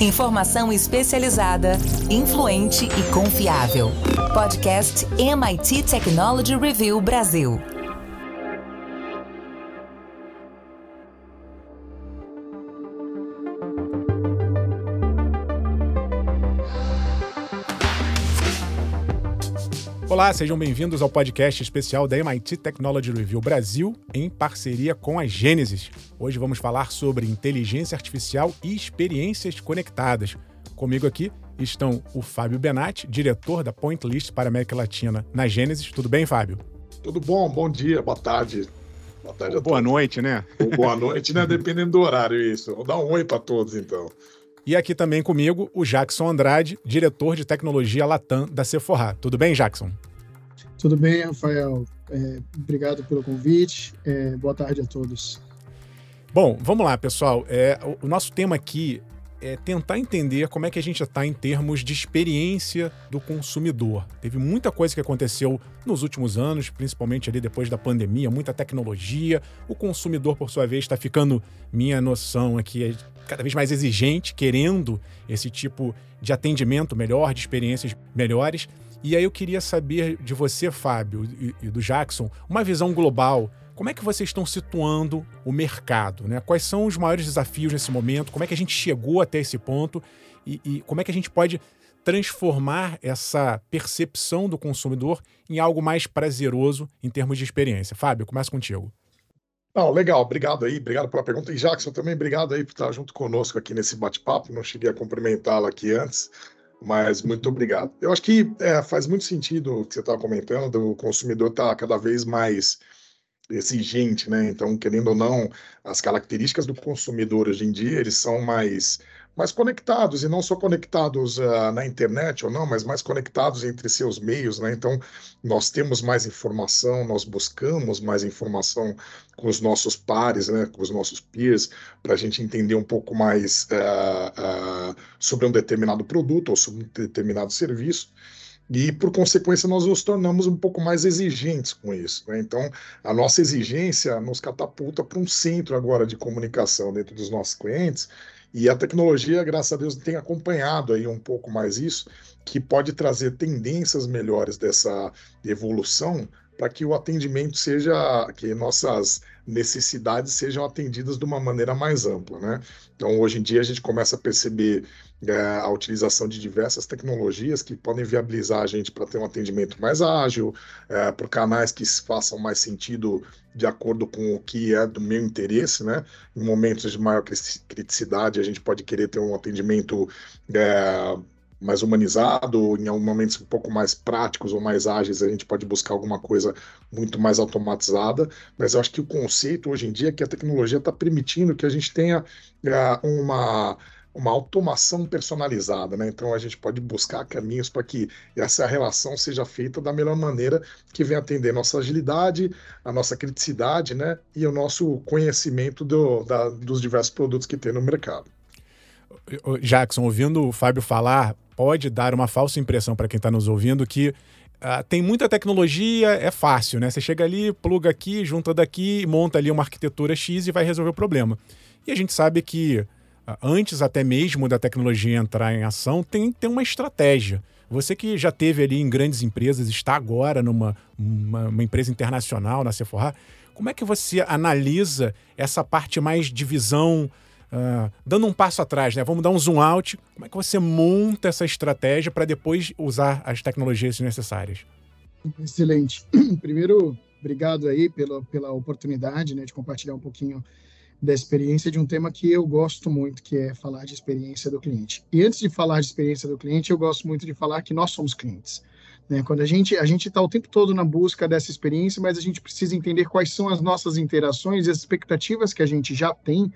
Informação especializada, influente e confiável. Podcast MIT Technology Review Brasil. Olá, sejam bem-vindos ao podcast especial da MIT Technology Review Brasil, em parceria com a Gênesis. Hoje vamos falar sobre inteligência artificial e experiências conectadas. Comigo aqui estão o Fábio Benatti, diretor da Point List para a América Latina na Gênesis. Tudo bem, Fábio? Tudo bom, bom dia, boa tarde. Boa tarde Boa noite, né? boa noite, né? Dependendo do horário, isso. Vou dar um oi para todos, então. E aqui também comigo o Jackson Andrade, diretor de tecnologia Latam da Sephora. Tudo bem, Jackson? Tudo bem, Rafael. É, obrigado pelo convite. É, boa tarde a todos. Bom, vamos lá, pessoal. É, o, nosso tema aqui é tentar entender como é que a gente está em termos de experiência do consumidor. Teve muita coisa que aconteceu nos últimos anos, principalmente ali depois da pandemia, muita tecnologia. O consumidor, por sua vez, está ficando, minha noção aqui, é cada vez mais exigente, querendo esse tipo de atendimento melhor, de experiências melhores. E aí eu queria saber de você, Fábio, e, e do Jackson, uma visão global como é que vocês estão situando o mercado? Né? Quais são os maiores desafios nesse momento? Como é que a gente chegou até esse ponto? E, e como é que a gente pode transformar essa percepção do consumidor em algo mais prazeroso em termos de experiência? Fábio, começa contigo. Não, legal, obrigado aí, obrigado pela pergunta. E Jackson, também obrigado aí por estar junto conosco aqui nesse bate-papo. Não cheguei a cumprimentá-lo aqui antes, mas muito obrigado. Eu acho que é, faz muito sentido o que você estava comentando, o consumidor está cada vez mais exigente, né? Então, querendo ou não, as características do consumidor hoje em dia, eles são mais mais conectados, e não só conectados uh, na internet ou não, mas mais conectados entre seus meios, né? Então, nós temos mais informação, nós buscamos mais informação com os nossos pares, né? Com os nossos peers, para a gente entender um pouco mais uh, uh, sobre um determinado produto ou sobre um determinado serviço e, por consequência, nós nos tornamos um pouco mais exigentes com isso. Né? Então, a nossa exigência nos catapulta para um centro agora de comunicação dentro dos nossos clientes, e a tecnologia, graças a Deus, tem acompanhado aí um pouco mais isso, que pode trazer tendências melhores dessa evolução para que o atendimento seja, que nossas necessidades sejam atendidas de uma maneira mais ampla, né? Então, hoje em dia, a gente começa a perceber é, a utilização de diversas tecnologias que podem viabilizar a gente para ter um atendimento mais ágil, é, por canais que façam mais sentido de acordo com o que é do meu interesse, né? Em momentos de maior criticidade, a gente pode querer ter um atendimento é, mais humanizado, em momentos um pouco mais práticos ou mais ágeis, a gente pode buscar alguma coisa muito mais automatizada, mas eu acho que o conceito hoje em dia é que a tecnologia está permitindo que a gente tenha é, uma uma automação personalizada, né? Então a gente pode buscar caminhos para que essa relação seja feita da melhor maneira que venha atender nossa agilidade, a nossa criticidade, né? E o nosso conhecimento do, da, dos diversos produtos que tem no mercado. Jackson, ouvindo o Fábio falar, pode dar uma falsa impressão para quem está nos ouvindo que uh, tem muita tecnologia, é fácil, né? Você chega ali, pluga aqui, junta daqui, monta ali uma arquitetura X e vai resolver o problema. E a gente sabe que uh, antes até mesmo da tecnologia entrar em ação, tem, tem uma estratégia. Você que já teve ali em grandes empresas, está agora numa uma, uma empresa internacional, na Sephora, como é que você analisa essa parte mais de visão Uh, dando um passo atrás, né? Vamos dar um zoom out. Como é que você monta essa estratégia para depois usar as tecnologias necessárias? Excelente. Primeiro, obrigado aí pela, pela oportunidade né, de compartilhar um pouquinho da experiência de um tema que eu gosto muito, que é falar de experiência do cliente. E antes de falar de experiência do cliente, eu gosto muito de falar que nós somos clientes. Né? Quando a gente a gente está o tempo todo na busca dessa experiência, mas a gente precisa entender quais são as nossas interações e as expectativas que a gente já tem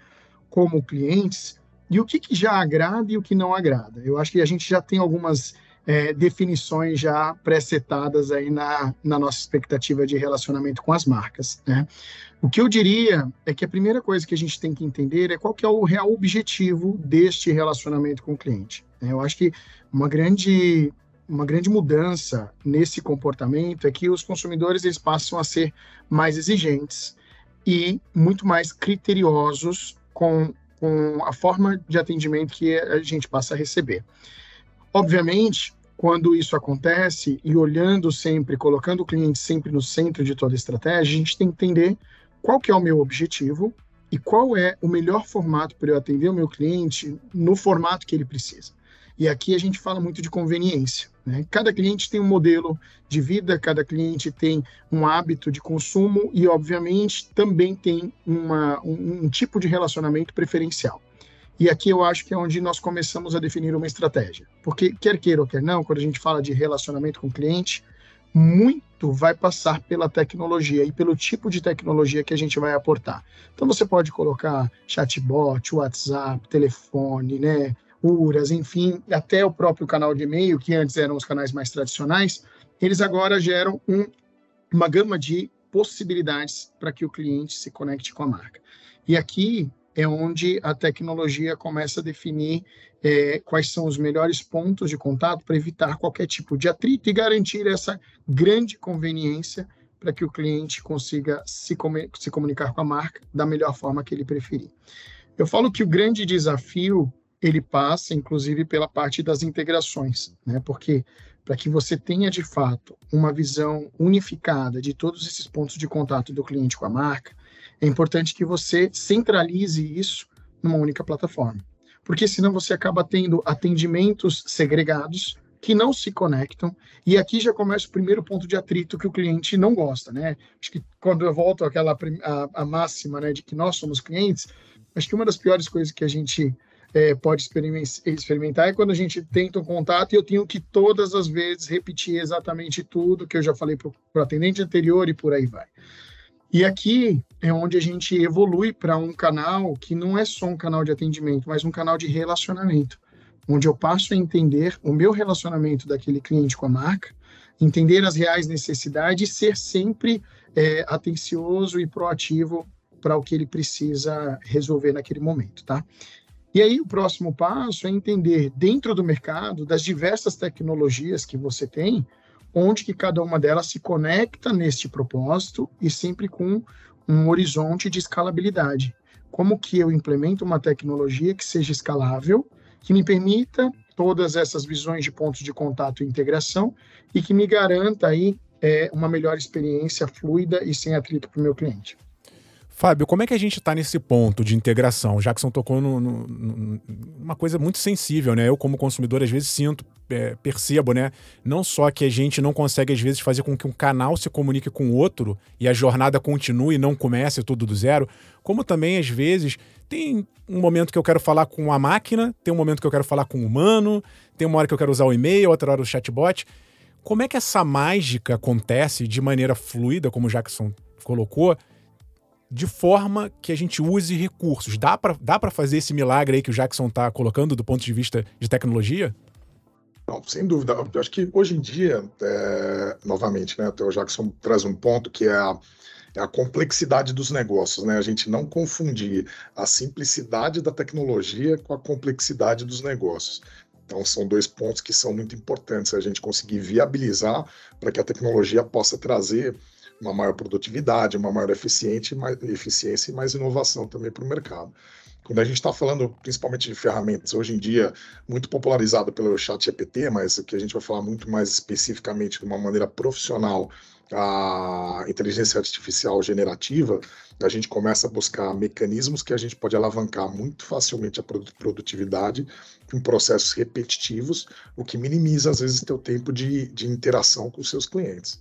como clientes e o que, que já agrada e o que não agrada. Eu acho que a gente já tem algumas é, definições já pré-setadas aí na, na nossa expectativa de relacionamento com as marcas. Né? O que eu diria é que a primeira coisa que a gente tem que entender é qual que é o real objetivo deste relacionamento com o cliente. Né? Eu acho que uma grande uma grande mudança nesse comportamento é que os consumidores eles passam a ser mais exigentes e muito mais criteriosos com com a forma de atendimento que a gente passa a receber. Obviamente, quando isso acontece e olhando sempre, colocando o cliente sempre no centro de toda a estratégia, a gente tem que entender qual que é o meu objetivo e qual é o melhor formato para eu atender o meu cliente no formato que ele precisa. E aqui a gente fala muito de conveniência. Né? Cada cliente tem um modelo de vida, cada cliente tem um hábito de consumo e, obviamente, também tem uma, um, um tipo de relacionamento preferencial. E aqui eu acho que é onde nós começamos a definir uma estratégia. Porque, quer queira ou quer não, quando a gente fala de relacionamento com o cliente, muito vai passar pela tecnologia e pelo tipo de tecnologia que a gente vai aportar. Então você pode colocar chatbot, WhatsApp, telefone, né, Enfim, até o próprio canal de e-mail, que antes eram os canais mais tradicionais, eles agora geram um, uma gama de possibilidades para que o cliente se conecte com a marca. E aqui é onde a tecnologia começa a definir é, quais são os melhores pontos de contato para evitar qualquer tipo de atrito e garantir essa grande conveniência para que o cliente consiga se, se comunicar com a marca da melhor forma que ele preferir. Eu falo que o grande desafio ele passa, inclusive, pela parte das integrações, né? Porque para que você tenha de fato uma visão unificada de todos esses pontos de contato do cliente com a marca, é importante que você centralize isso numa única plataforma. Porque senão você acaba tendo atendimentos segregados que não se conectam, e aqui já começa o primeiro ponto de atrito que o cliente não gosta, né? Acho que quando eu volto àquela a, a máxima, né, de que nós somos clientes, acho que uma das piores coisas que a gente é, pode experimentar é quando a gente tenta um contato e eu tenho que todas as vezes repetir exatamente tudo que eu já falei para o atendente anterior e por aí vai. E aqui é onde a gente evolui para um canal que não é só um canal de atendimento, mas um canal de relacionamento, onde eu passo a entender o meu relacionamento daquele cliente com a marca, entender as reais necessidades e ser sempre é, atencioso e proativo para o que ele precisa resolver naquele momento, tá? E aí o próximo passo é entender dentro do mercado das diversas tecnologias que você tem, onde que cada uma delas se conecta neste propósito e sempre com um horizonte de escalabilidade. Como que eu implemento uma tecnologia que seja escalável, que me permita todas essas visões de pontos de contato e integração e que me garanta aí é, uma melhor experiência fluida e sem atrito para o meu cliente. Fábio, como é que a gente está nesse ponto de integração? Jackson tocou numa coisa muito sensível, né? Eu, como consumidor, às vezes sinto, é, percebo, né? Não só que a gente não consegue, às vezes, fazer com que um canal se comunique com o outro e a jornada continue e não comece tudo do zero, como também, às vezes, tem um momento que eu quero falar com a máquina, tem um momento que eu quero falar com o humano, tem uma hora que eu quero usar o e-mail, outra hora o chatbot. Como é que essa mágica acontece de maneira fluida, como o Jackson colocou? De forma que a gente use recursos. Dá para dá fazer esse milagre aí que o Jackson está colocando do ponto de vista de tecnologia? Não, sem dúvida. Eu acho que hoje em dia, é, novamente, né, o Jackson traz um ponto que é a, é a complexidade dos negócios, né? A gente não confundir a simplicidade da tecnologia com a complexidade dos negócios. Então, são dois pontos que são muito importantes a gente conseguir viabilizar para que a tecnologia possa trazer uma maior produtividade, uma maior eficiente, mais, eficiência e mais inovação também para o mercado. Quando a gente está falando principalmente de ferramentas, hoje em dia, muito popularizado pelo chat GPT, mas que a gente vai falar muito mais especificamente de uma maneira profissional, a inteligência artificial generativa, a gente começa a buscar mecanismos que a gente pode alavancar muito facilmente a produtividade em processos repetitivos, o que minimiza, às vezes, o teu tempo de, de interação com os seus clientes.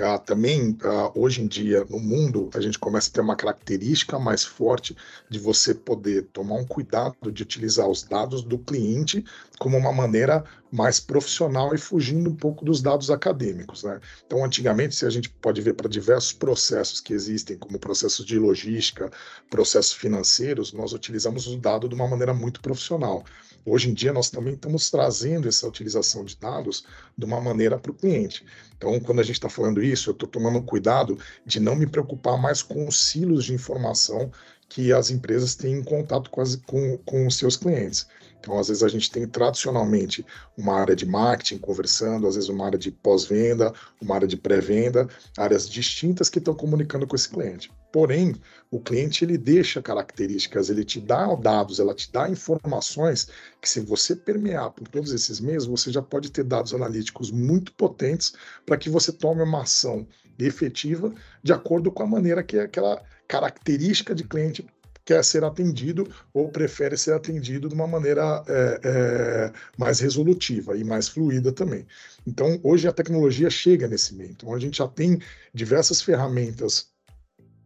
Ah, também, ah, hoje em dia, no mundo, a gente começa a ter uma característica mais forte de você poder tomar um cuidado de utilizar os dados do cliente como uma maneira mais profissional e fugindo um pouco dos dados acadêmicos. Né? Então, antigamente, se a gente pode ver para diversos processos que existem, como processos de logística, processos financeiros, nós utilizamos o dado de uma maneira muito profissional. Hoje em dia, nós também estamos trazendo essa utilização de dados de uma maneira para o cliente. Então, quando a gente está falando isso, eu estou tomando cuidado de não me preocupar mais com os silos de informação que as empresas têm contato com, as, com, com os seus clientes. Então, às vezes, a gente tem tradicionalmente uma área de marketing conversando, às vezes, uma área de pós-venda, uma área de pré-venda, áreas distintas que estão comunicando com esse cliente. Porém, o cliente ele deixa características, ele te dá dados, ela te dá informações que, se você permear por todos esses meios, você já pode ter dados analíticos muito potentes para que você tome uma ação efetiva de acordo com a maneira que aquela característica de cliente quer ser atendido ou prefere ser atendido de uma maneira é, é, mais resolutiva e mais fluida também. Então, hoje a tecnologia chega nesse meio. Então, a gente já tem diversas ferramentas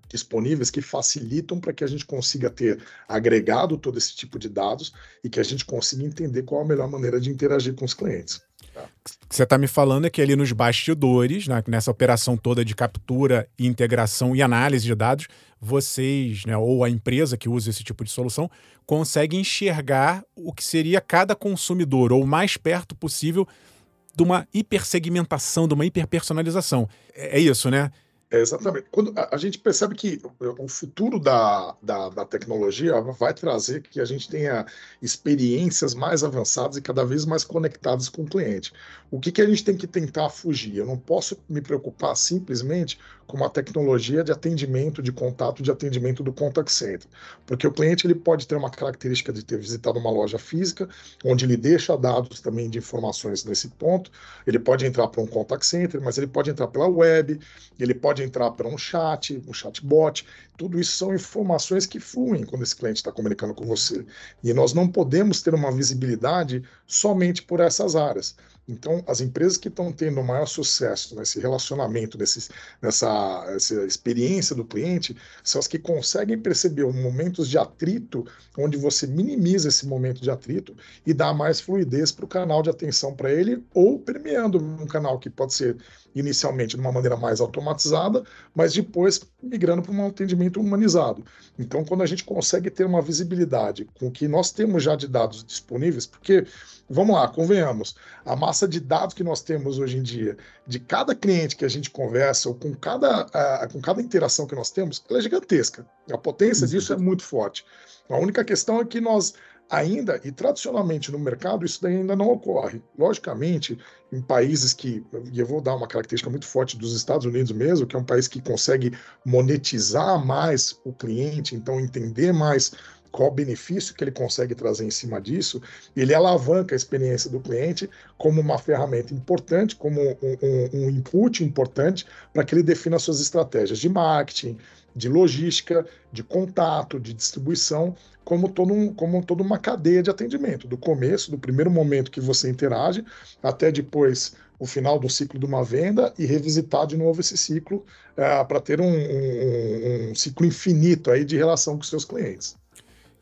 disponíveis que facilitam para que a gente consiga ter agregado todo esse tipo de dados e que a gente consiga entender qual a melhor maneira de interagir com os clientes. O que você está me falando é que ali nos bastidores, né, nessa operação toda de captura, integração e análise de dados, vocês, né, ou a empresa que usa esse tipo de solução, consegue enxergar o que seria cada consumidor, ou mais perto possível de uma hipersegmentação, de uma hiperpersonalização. É, é isso, né? É, exatamente. Quando a, a, gente percebe que o futuro da, da, da, tecnologia vai trazer que a gente tenha experiências mais avançadas e cada vez mais conectadas com o cliente. O que, que a gente tem que tentar fugir? Eu não posso me preocupar simplesmente com uma tecnologia de atendimento, de contato, de atendimento do contact center. Porque o cliente ele pode ter uma característica de ter visitado uma loja física, onde ele deixa dados também de informações nesse ponto. Ele pode entrar para um contact center, mas ele pode entrar pela web, ele pode entrar para um chat, um chatbot. Tudo isso são informações que fluem quando esse cliente está comunicando com você. E nós não podemos ter uma visibilidade somente por essas áreas. Então, as empresas que estão tendo maior sucesso nesse relacionamento, nesse, nessa essa experiência do cliente, são as que conseguem perceber momentos de atrito, onde você minimiza esse momento de atrito e dá mais fluidez para o canal de atenção para ele, ou permeando um canal que pode ser inicialmente de uma maneira mais automatizada, mas depois migrando para um atendimento humanizado. Então, quando a gente consegue ter uma visibilidade com o que nós temos já de dados disponíveis, porque, vamos lá, convenhamos, a massa de dados que nós temos hoje em dia, de cada cliente que a gente conversa, ou com cada, com cada interação que nós temos, ela é gigantesca. A potência disso é muito forte. A única questão é que nós ainda, e tradicionalmente no mercado, isso ainda não ocorre. Logicamente, em países que, e eu vou dar uma característica muito forte dos Estados Unidos mesmo, que é um país que consegue monetizar mais o cliente, então entender mais qual benefício que ele consegue trazer em cima disso, ele alavanca a experiência do cliente como uma ferramenta importante, como um, um, um input importante para que ele defina suas estratégias de marketing, de logística, de contato, de distribuição, como, todo um, como toda uma cadeia de atendimento, do começo, do primeiro momento que você interage, até depois o final do ciclo de uma venda e revisitar de novo esse ciclo é, para ter um, um, um, ciclo infinito aí de relação com seus clientes.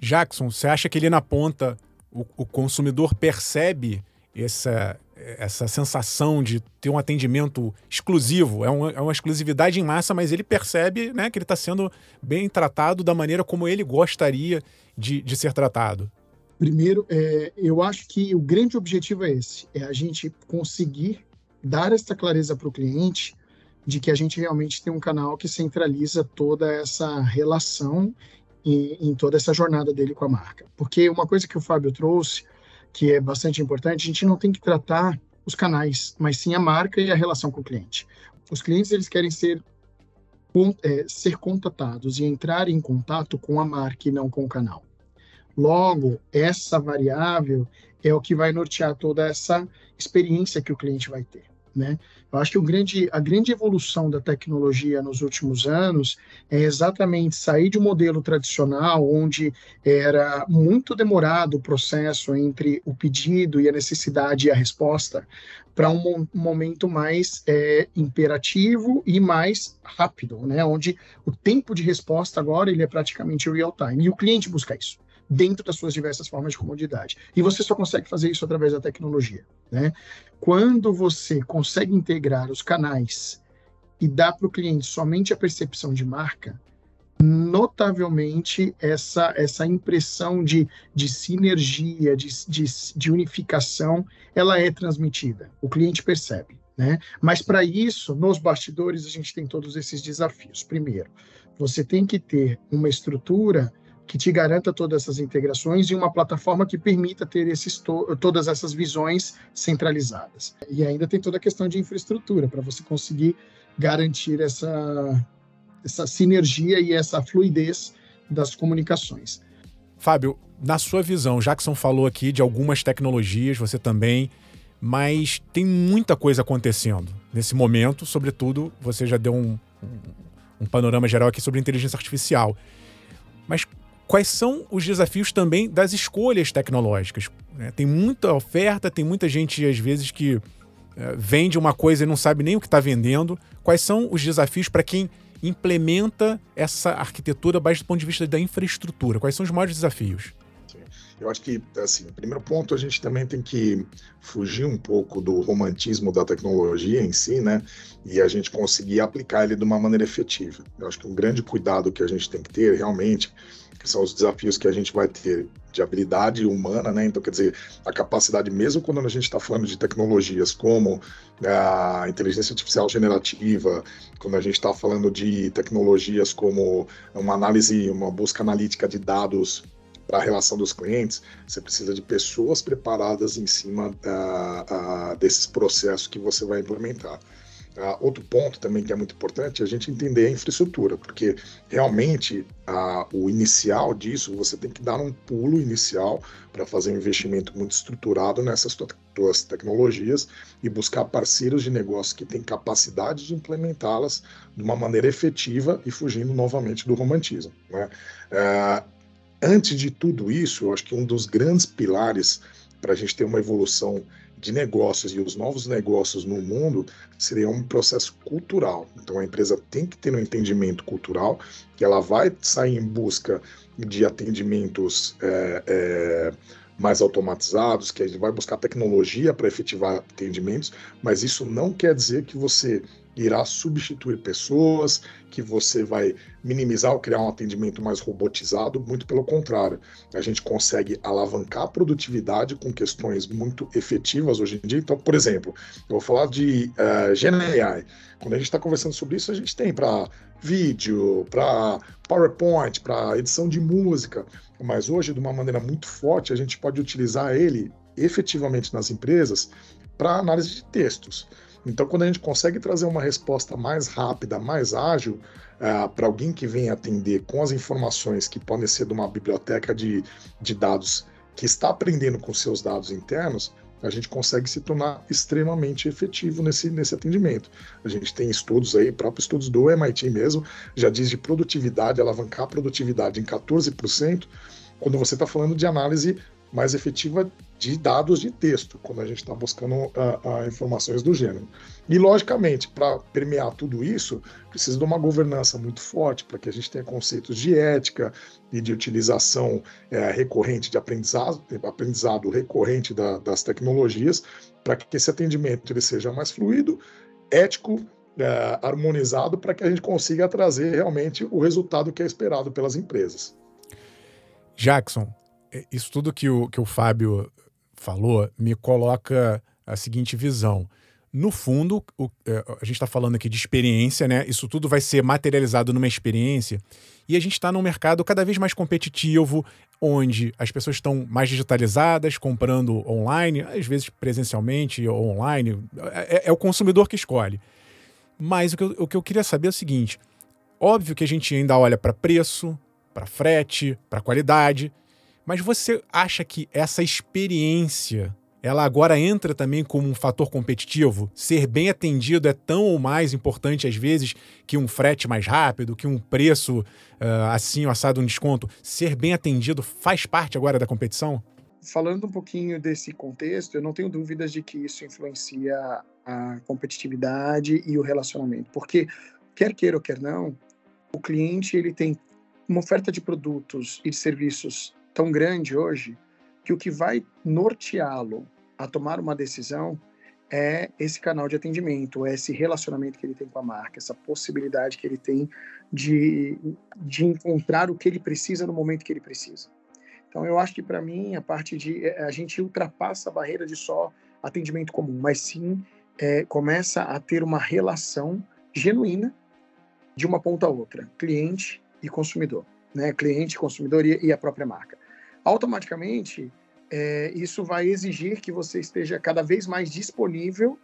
Jackson, você acha que ali na ponta o, o consumidor percebe essa, essa sensação de ter um atendimento exclusivo, é uma, é uma exclusividade em massa, mas ele percebe né, que ele está sendo bem tratado da maneira como ele gostaria de, de ser tratado. Primeiro, é, eu acho que o grande objetivo é esse: é a gente conseguir dar essa clareza para o cliente de que a gente realmente tem um canal que centraliza toda essa relação e, em toda essa jornada dele com a marca. Porque uma coisa que o Fábio trouxe que é bastante importante, a gente não tem que tratar os canais, mas sim a marca e a relação com o cliente. Os clientes eles querem ser é, ser contatados e entrar em contato com a marca e não com o canal. Logo, essa variável é o que vai nortear toda essa experiência que o cliente vai ter. Né? Eu acho que grande, a grande evolução da tecnologia nos últimos anos é exatamente sair de um modelo tradicional, onde era muito demorado o processo entre o pedido e a necessidade e a resposta, para um, momento mais é, imperativo e mais rápido, né? onde o tempo de resposta agora ele é praticamente real time. E o cliente busca isso dentro das suas diversas formas de comodidade. E você só consegue fazer isso através da tecnologia. Né? Quando você consegue integrar os canais e dar para o cliente somente a percepção de marca, notavelmente essa, essa impressão de, de sinergia, de, de, de unificação, ela é transmitida. O cliente percebe. Né? Mas para isso, nos bastidores, a gente tem todos esses desafios. Primeiro, Você tem que ter uma estrutura que te garanta todas essas integrações e uma plataforma que permita ter esses todas essas visões centralizadas. E ainda tem toda a questão de infraestrutura para você conseguir garantir essa, essa sinergia e essa fluidez das comunicações. Fábio, na sua visão, Jackson falou aqui de algumas tecnologias, você também, mas tem muita coisa acontecendo nesse momento, sobretudo, você já deu um, um panorama geral aqui sobre inteligência artificial. Mas quais são os desafios também das escolhas tecnológicas? É, tem muita oferta, tem muita gente, às vezes, que é, vende uma coisa e não sabe nem o que está vendendo. Quais são os desafios para quem implementa essa arquitetura mais do ponto de vista da infraestrutura? Quais são os maiores desafios? Eu acho que, assim, primeiro ponto, a gente também tem que fugir um pouco do romantismo da tecnologia em si, né? E a gente conseguir aplicar ele de uma maneira efetiva. Eu acho que um grande cuidado que a gente tem que ter, realmente, que são os desafios que a gente vai ter de habilidade humana, né? Então, quer dizer, a capacidade, mesmo quando a gente está falando de tecnologias como a inteligência artificial generativa, quando a gente está falando de tecnologias como uma análise, uma busca analítica de dados para a relação dos clientes, você precisa de pessoas preparadas em cima uh, uh, desses processos que você vai implementar. Uh, outro ponto também que é muito importante é a gente entender a infraestrutura, porque realmente o inicial disso você tem que dar um pulo inicial para fazer um investimento muito estruturado nessas tuas tecnologias e buscar parceiros de negócio que têm capacidade de implementá-las de uma maneira efetiva e fugindo novamente do romantismo. Né? Antes de tudo isso, eu acho que um dos grandes pilares para a gente ter uma evolução de negócios e os novos negócios no mundo seria um processo cultural. Então a empresa tem que ter um entendimento cultural que ela vai sair em busca de atendimentos é, é, mais automatizados, que a gente vai buscar tecnologia para efetivar atendimentos, mas isso não quer dizer que você irá substituir pessoas, que você vai minimizar ou criar um atendimento mais robotizado, muito pelo contrário. A gente consegue alavancar a produtividade com questões muito efetivas hoje em dia. Então, por exemplo, eu vou falar de uh, GenAI. Quando a gente está conversando sobre isso, a gente tem para vídeo, para PowerPoint, para edição de música, mas hoje, de uma maneira muito forte, a gente pode utilizar ele efetivamente nas empresas para análise de textos. Então, quando a gente consegue trazer uma resposta mais rápida, mais ágil, uh, para alguém que vem atender com as informações que podem ser de uma biblioteca de, de dados que está aprendendo com seus dados internos, a gente consegue se tornar extremamente efetivo nesse, nesse atendimento. A gente tem estudos aí, próprios estudos do MIT mesmo, já diz de produtividade, alavancar a produtividade em 14%, quando você está falando de análise mais efetiva de dados de texto, quando a gente está buscando uh, uh, informações do gênero. E, logicamente, para permear tudo isso, precisa de uma governança muito forte, para que a gente tenha conceitos de ética e de utilização uh, recorrente, de aprendizado, aprendizado recorrente da, das tecnologias, para que esse atendimento ele seja mais fluido, ético, é, harmonizado, para que a gente consiga trazer realmente o resultado que é esperado pelas empresas. Jackson, isso tudo que o, que o Fábio falou me coloca a seguinte visão. No fundo, o, é, a gente está falando aqui de experiência, né? Isso tudo vai ser materializado numa experiência. E a gente está num mercado cada vez mais competitivo, onde as pessoas estão mais digitalizadas, comprando online, às vezes presencialmente ou online. É, é o consumidor que escolhe. Mas o que, eu, o que eu queria saber é o seguinte: óbvio que a gente ainda olha para preço, para frete, para qualidade. Mas você acha que essa experiência ela agora entra também como um fator competitivo? Ser bem atendido é tão ou mais importante às vezes que um frete mais rápido, que um preço uh, assim, assado, um desconto? Ser bem atendido faz parte agora da competição? Falando um pouquinho desse contexto, eu não tenho dúvidas de que isso influencia a competitividade e o relacionamento, porque quer queira ou quer não, o cliente ele tem uma oferta de produtos e de serviços tão grande hoje que o que vai norteá-lo a tomar uma decisão é esse canal de atendimento, é esse relacionamento que ele tem com a marca, essa possibilidade que ele tem de, de encontrar o que ele precisa no momento que ele precisa. Então, eu acho que para mim a parte de é, a gente ultrapassa a barreira de só atendimento comum, mas sim é, começa a ter uma relação genuína de uma ponta a outra, cliente e consumidor, né? Cliente, consumidor e, e a própria marca. Automaticamente, é, isso vai exigir que você esteja cada vez mais disponível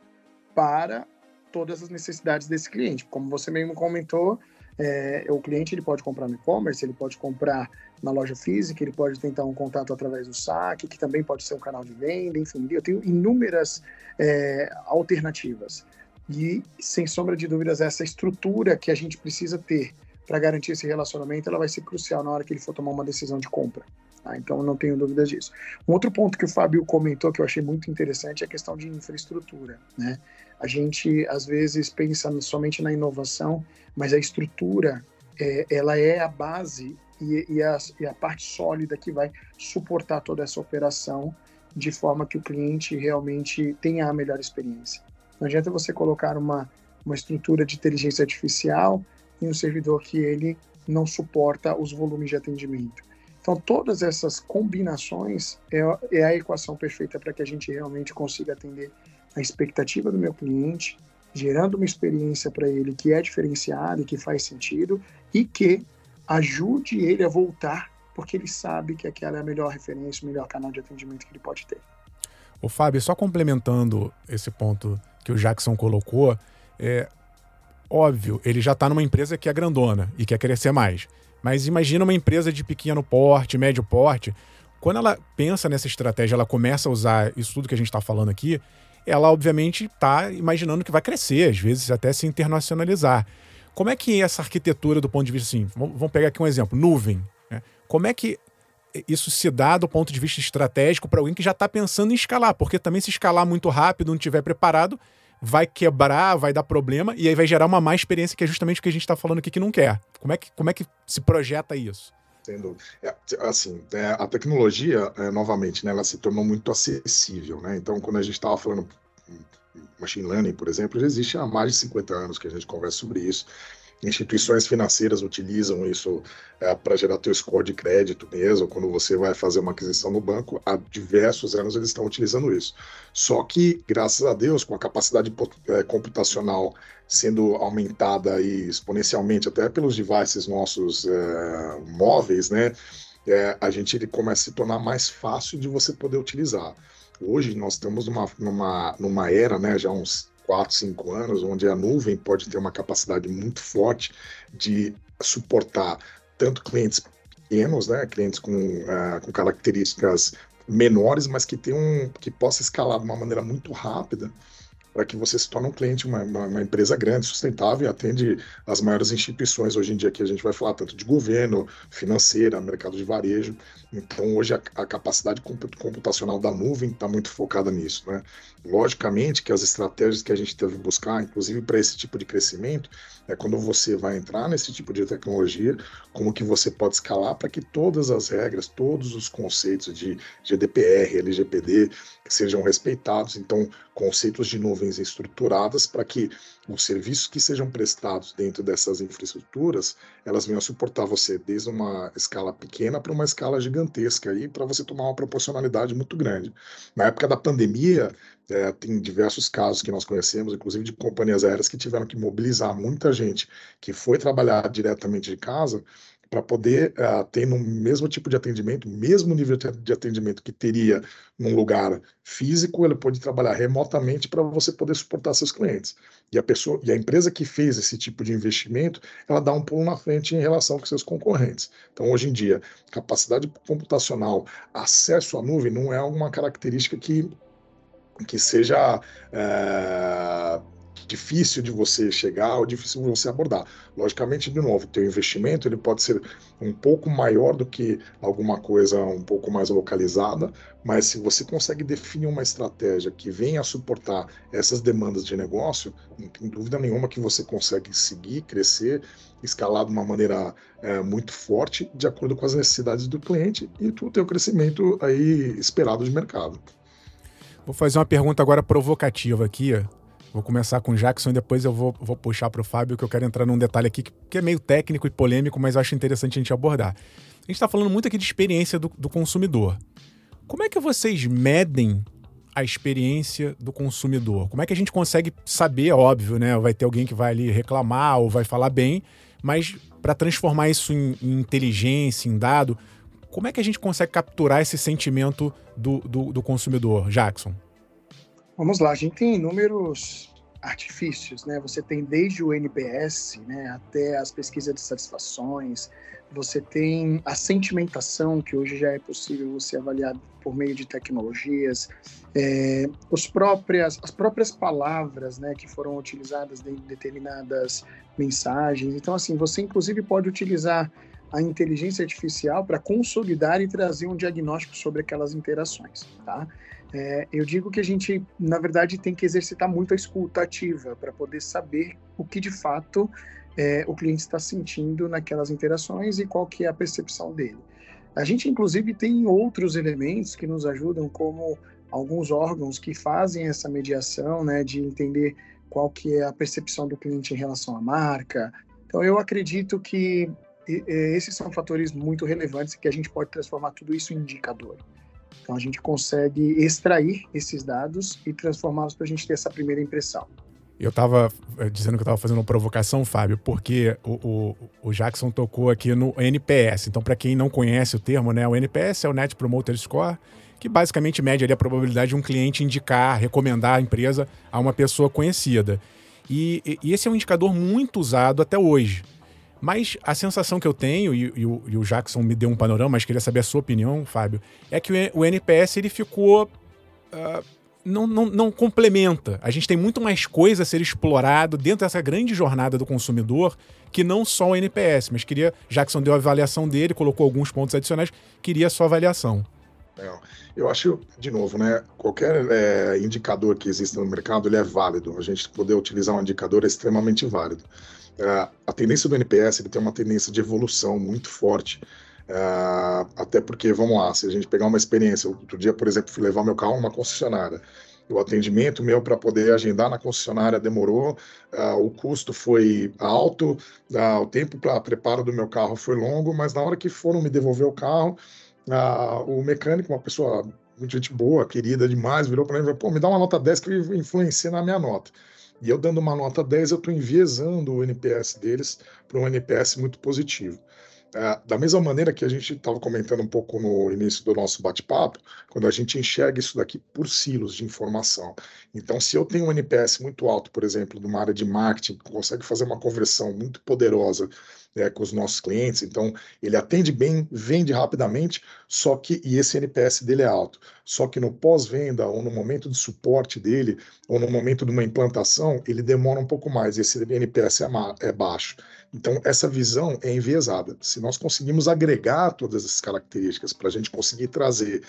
para todas as necessidades desse cliente. Como você mesmo comentou, é, o cliente ele pode comprar no e-commerce, ele pode comprar na loja física, ele pode tentar um contato através do saque, que também pode ser um canal de venda, enfim, eu tenho inúmeras é, alternativas. E, sem sombra de dúvidas, essa estrutura que a gente precisa ter para garantir esse relacionamento, ela vai ser crucial na hora que ele for tomar uma decisão de compra. Tá? Então, não tenho dúvidas disso. Um outro ponto que o Fábio comentou que eu achei muito interessante é a questão de infraestrutura. Né? A gente, às vezes, pensa somente na inovação, mas a estrutura, é, ela é a base e, e, a, e a parte sólida que vai suportar toda essa operação de forma que o cliente realmente tenha a melhor experiência. Não adianta você colocar uma, uma estrutura de inteligência artificial em um servidor que ele não suporta os volumes de atendimento. Então, todas essas combinações é, é a equação perfeita para que a gente realmente consiga atender a expectativa do meu cliente, gerando uma experiência para ele que é diferenciada e que faz sentido e que ajude ele a voltar, porque ele sabe que aquela é a melhor referência, o melhor canal de atendimento que ele pode ter. O Fábio, só complementando esse ponto que o Jackson colocou, é óbvio, ele já está numa empresa que é grandona e quer crescer mais. Mas imagina uma empresa de pequeno porte, médio porte. Quando ela pensa nessa estratégia, ela começa a usar isso tudo que a gente está falando aqui, ela obviamente está imaginando que vai crescer, às vezes até se internacionalizar. Como é que essa arquitetura do ponto de vista assim? Vamos pegar aqui um exemplo, nuvem. Né? Como é que isso se dá do ponto de vista estratégico para alguém que já está pensando em escalar? Porque também se escalar muito rápido, não estiver preparado, vai quebrar, vai dar problema e aí vai gerar uma má experiência que é justamente o que a gente está falando aqui que não quer. Como é que, como é que se projeta isso? Sendo, é, assim, é, a tecnologia, é, novamente, né, ela se tornou muito acessível, né? Então, quando a gente estava falando machine learning, por exemplo, já existe há mais de 50 anos que a gente conversa sobre isso instituições financeiras utilizam isso é, para gerar teu score de crédito mesmo, quando você vai fazer uma aquisição no banco, há diversos anos eles estão utilizando isso. Só que, graças a Deus, com a capacidade é, computacional sendo aumentada aí exponencialmente, até pelos devices nossos é, móveis, né, é, a gente começa a se tornar mais fácil de você poder utilizar. Hoje nós estamos numa, numa, numa era, né, já uns 4, 5 anos, onde a nuvem pode ter uma capacidade muito forte de suportar tanto clientes pequenos, né, clientes com, uh, com características menores, mas que tem um que possa escalar de uma maneira muito rápida para que você se torne um cliente, uma, uma, uma, empresa grande, sustentável e atende as maiores instituições hoje em dia que a gente vai falar tanto de governo, financeira, mercado de varejo. Então hoje a, a capacidade computacional da nuvem está muito focada nisso, né? Logicamente que as estratégias que a gente deve buscar, inclusive para esse tipo de crescimento, é quando você vai entrar nesse tipo de tecnologia, como que você pode escalar para que todas as regras, todos os conceitos de GDPR, LGPD sejam respeitados. Então, conceitos de nuvens estruturadas para que os serviços que sejam prestados dentro dessas infraestruturas, elas venham suportar você desde uma escala pequena para uma escala gigantesca aí para você tomar uma proporcionalidade muito grande. Na época da pandemia, é, tem diversos casos que nós conhecemos, inclusive de companhias aéreas que tiveram que mobilizar muita gente que foi trabalhar diretamente de casa para poder uh, ter no mesmo tipo de atendimento, mesmo nível de atendimento que teria num lugar físico, ele pode trabalhar remotamente para você poder suportar seus clientes. E a pessoa e a empresa que fez esse tipo de investimento, ela dá um pulo na frente em relação com seus concorrentes. Então, hoje em dia, capacidade computacional, acesso à nuvem não é uma característica que que seja é, difícil de você chegar ou difícil de você abordar. Logicamente, de novo, teu investimento ele pode ser um pouco maior do que alguma coisa um pouco mais localizada, mas se você consegue definir uma estratégia que venha a suportar essas demandas de negócio, não tem dúvida nenhuma que você consegue seguir, crescer, escalar de uma maneira é, muito forte, de acordo com as necessidades do cliente e o teu crescimento aí esperado de mercado. Vou fazer uma pergunta agora provocativa aqui. Vou começar com o Jackson e depois eu vou, vou puxar para o Fábio, que eu quero entrar num detalhe aqui que, que, é meio técnico e polêmico, mas eu acho interessante a gente abordar. A gente está falando muito aqui de experiência do, do consumidor. Como é que vocês medem a experiência do consumidor? Como é que a gente consegue saber, óbvio, né? Vai ter alguém que vai ali reclamar ou vai falar bem, mas para transformar isso em, em, inteligência, em dado, como é que a gente consegue capturar esse sentimento do, do, do consumidor, Jackson? Vamos lá, a gente tem inúmeros artifícios, né? Você tem desde o NPS, né, até as pesquisas de satisfações, você tem a sentimentação, que hoje já é possível ser avaliado por meio de tecnologias, é, os próprias, as próprias palavras né, que foram utilizadas em determinadas mensagens. Então, assim, você inclusive pode utilizar a inteligência artificial para consolidar e trazer um diagnóstico sobre aquelas interações, tá? É, eu digo que a gente, na verdade, tem que exercitar muito a escuta ativa para poder saber o que de fato é, o cliente está sentindo naquelas interações e qual que é a percepção dele. A gente, inclusive, tem outros elementos que nos ajudam, como alguns órgãos que fazem essa mediação, né, de entender qual que é a percepção do cliente em relação à marca. Então, eu acredito que esses são fatores muito relevantes que a gente pode transformar tudo isso em indicador. Então, a gente consegue extrair esses dados e transformá-los para a gente ter essa primeira impressão. Eu estava eh, dizendo que eu estava fazendo uma provocação, Fábio, porque o, o, o Jackson tocou aqui no NPS. Então, para quem não conhece o termo, né, o NPS é o Net Promoter Score, que basicamente mede ali a probabilidade de um cliente indicar, recomendar a empresa a uma pessoa conhecida. E, e esse é um indicador muito usado até hoje. Mas a sensação que eu tenho, e, e, o, e, o, Jackson me deu um panorama, mas queria saber a sua opinião, Fábio, é que o, o NPS ele ficou. Uh, não, não, não complementa. A gente tem muito mais coisa a ser explorado dentro dessa grande jornada do consumidor que não só o NPS. Mas queria, Jackson deu a avaliação dele, colocou alguns pontos adicionais, queria a sua avaliação. Eu acho, de novo, né, qualquer é, indicador que exista no mercado ele é válido. A gente poder utilizar um indicador é extremamente válido. É, a tendência do NPS ele tem uma tendência de evolução muito forte. Uh, até porque, vamos lá, se a gente pegar uma experiência, outro dia, por exemplo, fui levar meu carro a uma concessionária. O atendimento meu para poder agendar na concessionária demorou, uh, o custo foi alto, uh, o tempo para preparo do meu carro foi longo, mas na hora que foram me devolver o carro, o mecânico, uma pessoa muito gente boa, querida demais, virou para mim e falou: pô, me dá uma nota 10 que influencia na minha nota. E eu dando uma nota 10, eu estou enviesando o NPS deles para um NPS muito positivo. É, da mesma maneira que a gente estava comentando um pouco no início do nosso bate-papo, quando a gente enxerga isso daqui por silos de informação. Então, se eu tenho um NPS muito alto, por exemplo, numa área de marketing, que consegue fazer uma conversão muito poderosa é, com os nossos clientes, então ele atende bem, vende rapidamente, só que e esse NPS dele é alto. Só que no pós-venda ou no momento de suporte dele ou no momento de uma implantação, ele demora um pouco mais. Esse NPS é, é baixo. Então, essa visão é enviesada. Se nós conseguimos agregar todas essas características para a gente conseguir trazer.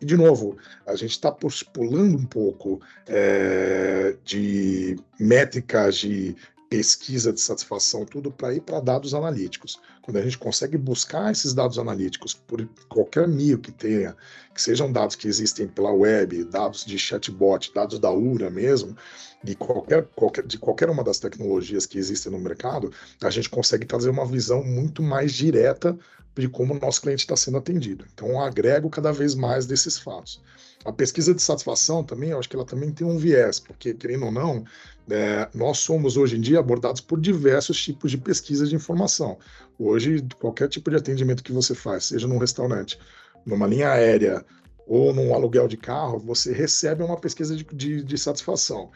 E, de novo, a gente está pulando um pouco é, de métricas de pesquisa de satisfação, tudo para ir para dados analíticos. Quando a gente consegue buscar esses dados analíticos por qualquer meio que tenha, que sejam dados que existem pela web, dados de chatbot, dados da URA mesmo, de qualquer, qualquer, de qualquer uma das tecnologias que existem no mercado, a gente consegue trazer uma visão muito mais direta de como o nosso cliente está sendo atendido. Então, agrego cada vez mais desses fatos. A pesquisa de satisfação também, eu acho que ela também tem um viés, porque, querendo ou não, é, nós somos hoje em dia abordados por diversos tipos de pesquisa de informação. Hoje, qualquer tipo de atendimento que você faz, seja num restaurante, numa linha aérea ou num aluguel de carro, você recebe uma pesquisa de, de, de satisfação.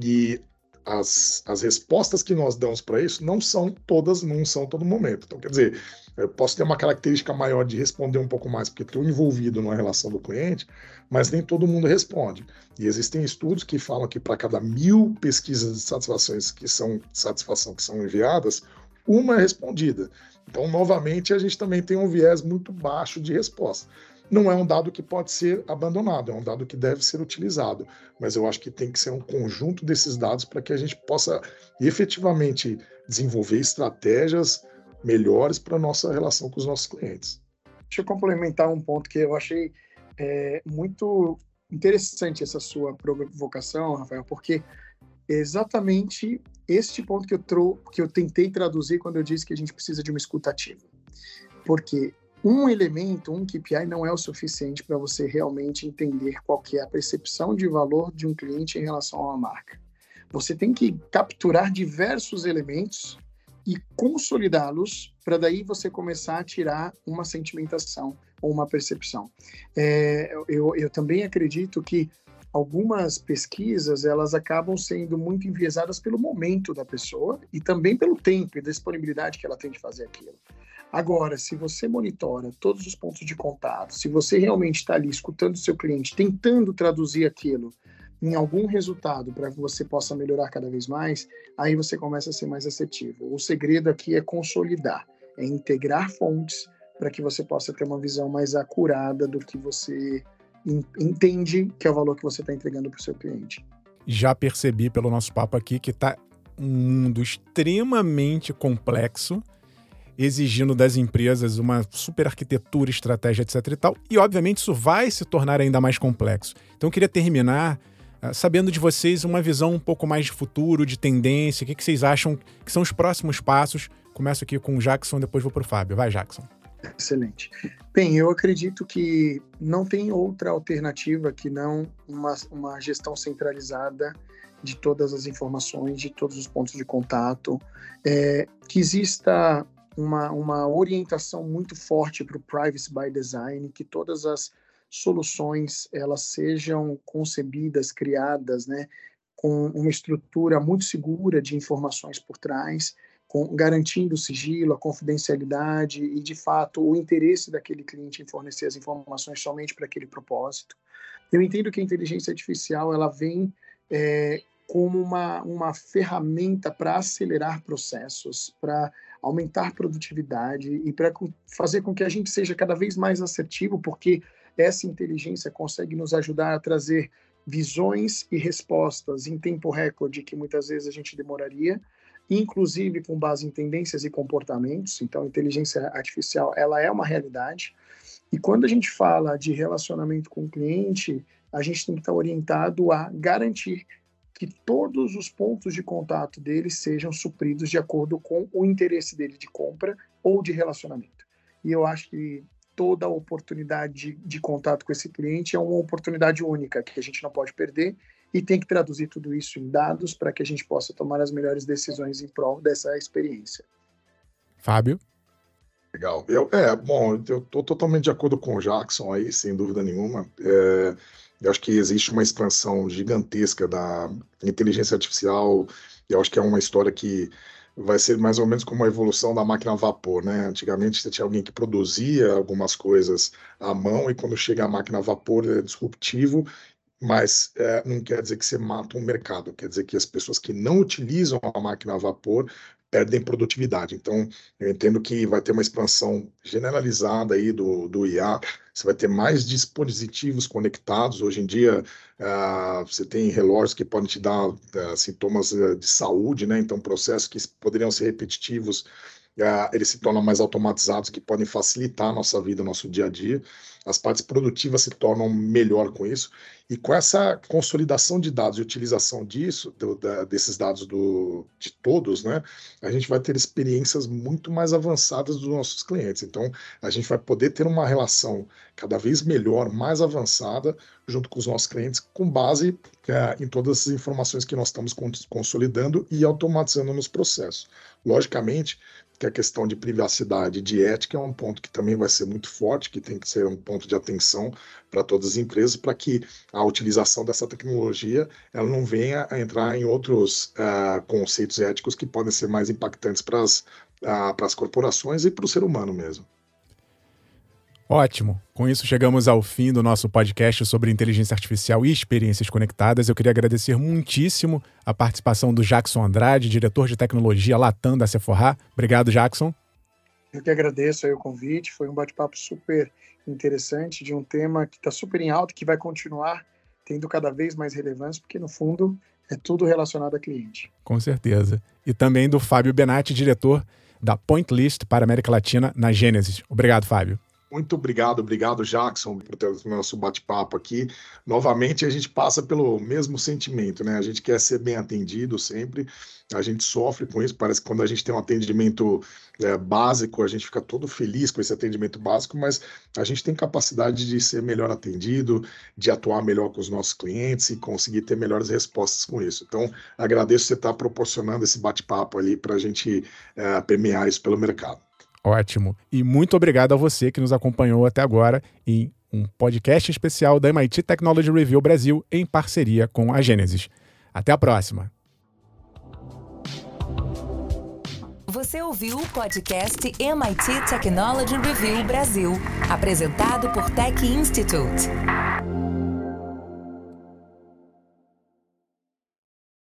E as, as respostas que nós damos para isso não são todas, não são todo momento. Então, quer dizer, eu posso ter uma característica maior de responder um pouco mais, porque estou envolvido numa relação do cliente, mas nem todo mundo responde. E existem estudos que falam que para cada mil pesquisas de satisfações que são satisfação que são enviadas, uma é respondida. Então, novamente, a gente também tem um viés muito baixo de resposta não é um dado que pode ser abandonado, é um dado que deve ser utilizado. Mas eu acho que tem que ser um conjunto desses dados para que a gente possa efetivamente desenvolver estratégias melhores para a nossa relação com os nossos clientes. Deixa eu complementar um ponto que eu achei é, muito interessante essa sua provocação, Rafael, porque é exatamente este ponto que eu, trou que eu tentei traduzir quando eu disse que a gente precisa de uma escutativa. Porque um elemento, um KPI não é o suficiente para você realmente entender qual que é a percepção de valor de um cliente em relação a uma marca. Você tem que capturar diversos elementos e consolidá-los para daí você começar a tirar uma sentimentação ou uma percepção. É, eu, eu também acredito que algumas pesquisas elas acabam sendo muito enviesadas pelo momento da pessoa e também pelo tempo e disponibilidade que ela tem de fazer aquilo. Agora, se você monitora todos os pontos de contato, se você realmente está ali escutando o seu cliente, tentando traduzir aquilo em algum resultado para que você possa melhorar cada vez mais, aí você começa a ser mais assertivo. O segredo aqui é consolidar, é integrar fontes para que você possa ter uma visão mais acurada do que você entende que é o valor que você está entregando para o seu cliente. Já percebi pelo nosso papo aqui que está um mundo extremamente complexo exigindo das empresas uma super arquitetura, estratégia, etc e tal. E, obviamente, isso vai se tornar ainda mais complexo. Então, eu queria terminar uh, sabendo de vocês uma visão um pouco mais de futuro, de tendência, o que, que vocês acham que são os próximos passos. Começo aqui com o Jackson, depois vou para o Fábio. Vai, Jackson. Excelente. Bem, eu acredito que não tem outra alternativa que não uma, uma gestão centralizada de todas as informações, de todos os pontos de contato, é, que exista uma, uma orientação muito forte para o privacy by design, que todas as soluções elas sejam concebidas, criadas, né, com uma estrutura muito segura de informações por trás, com, garantindo o sigilo, a confidencialidade e, de fato, o interesse daquele cliente em fornecer as informações somente para aquele propósito. Eu entendo que a inteligência artificial ela vem é, como uma, uma ferramenta para acelerar processos, para aumentar produtividade e para fazer com que a gente seja cada vez mais assertivo, porque essa inteligência consegue nos ajudar a trazer visões e respostas em tempo recorde que muitas vezes a gente demoraria, inclusive com base em tendências e comportamentos. Então, a inteligência artificial ela é uma realidade. E quando a gente fala de relacionamento com o cliente, a gente tem que estar orientado a garantir que todos os pontos de contato dele sejam supridos de acordo com o interesse dele de compra ou de relacionamento. E eu acho que toda oportunidade de, de contato com esse cliente é uma oportunidade única que a gente não pode perder e tem que traduzir tudo isso em dados para que a gente possa tomar as melhores decisões em prol dessa experiência. Fábio? Legal. Eu, é, bom, eu estou totalmente de acordo com o Jackson aí, sem dúvida nenhuma. É, eu acho que existe uma expansão gigantesca da inteligência artificial. Eu acho que é uma história que vai ser mais ou menos como a evolução da máquina a vapor, né? Antigamente você tinha alguém que produzia algumas coisas à mão e quando chega a máquina a vapor é disruptivo, mas é, não quer dizer que você mata um mercado, quer dizer que as pessoas que não utilizam a máquina a vapor perdem produtividade. Então, eu entendo que vai ter uma expansão generalizada aí do, do IA, você vai ter mais dispositivos conectados. Hoje em dia, uh, você tem relógios que podem te dar uh, sintomas uh, de saúde, né? Então, processos que poderiam ser repetitivos eles se tornam mais automatizados, que podem facilitar a nossa vida, nosso dia a dia. As partes produtivas se tornam melhor com isso. E com essa consolidação de dados e utilização disso, do, da, desses dados do, de todos, né, a gente vai ter experiências muito mais avançadas dos nossos clientes. Então, a gente vai poder ter uma relação cada vez melhor, mais avançada, junto com os nossos clientes, com base é, em todas as informações que nós estamos consolidando e automatizando nos processos. Logicamente, que a questão de privacidade e de ética é um ponto que também vai ser muito forte, que tem que ser um ponto de atenção para todas as empresas, para que a utilização dessa tecnologia ela não venha a entrar em outros uh, conceitos éticos que podem ser mais impactantes para as uh, corporações e para o ser humano mesmo. Ótimo. Com isso, chegamos ao fim do nosso podcast sobre inteligência artificial e experiências conectadas. Eu queria agradecer muitíssimo a participação do Jackson Andrade, diretor de tecnologia Latam da Sephora. Obrigado, Jackson. Eu que agradeço o convite. Foi um bate-papo super interessante de um tema que está super em alta, que vai continuar tendo cada vez mais relevância, porque no fundo é tudo relacionado a cliente. Com certeza. E também do Fábio Benatti, diretor da Point List para a América Latina na Gênesis. Obrigado, Fábio. Muito obrigado, obrigado, Jackson, por ter o nosso bate-papo aqui. Novamente, a gente passa pelo mesmo sentimento, né? A gente quer ser bem atendido sempre, a gente sofre com isso. Parece que quando a gente tem um atendimento é, básico, a gente fica todo feliz com esse atendimento básico, mas a gente tem capacidade de ser melhor atendido, de atuar melhor com os nossos clientes e conseguir ter melhores respostas com isso. Então, agradeço você estar proporcionando esse bate-papo ali para a gente é, permear isso pelo mercado. Ótimo. E muito obrigado a você que nos acompanhou até agora em um podcast especial da MIT Technology Review Brasil em parceria com a Gênesis. Até a próxima. Você ouviu o podcast MIT Technology Review Brasil, apresentado por Tech Institute.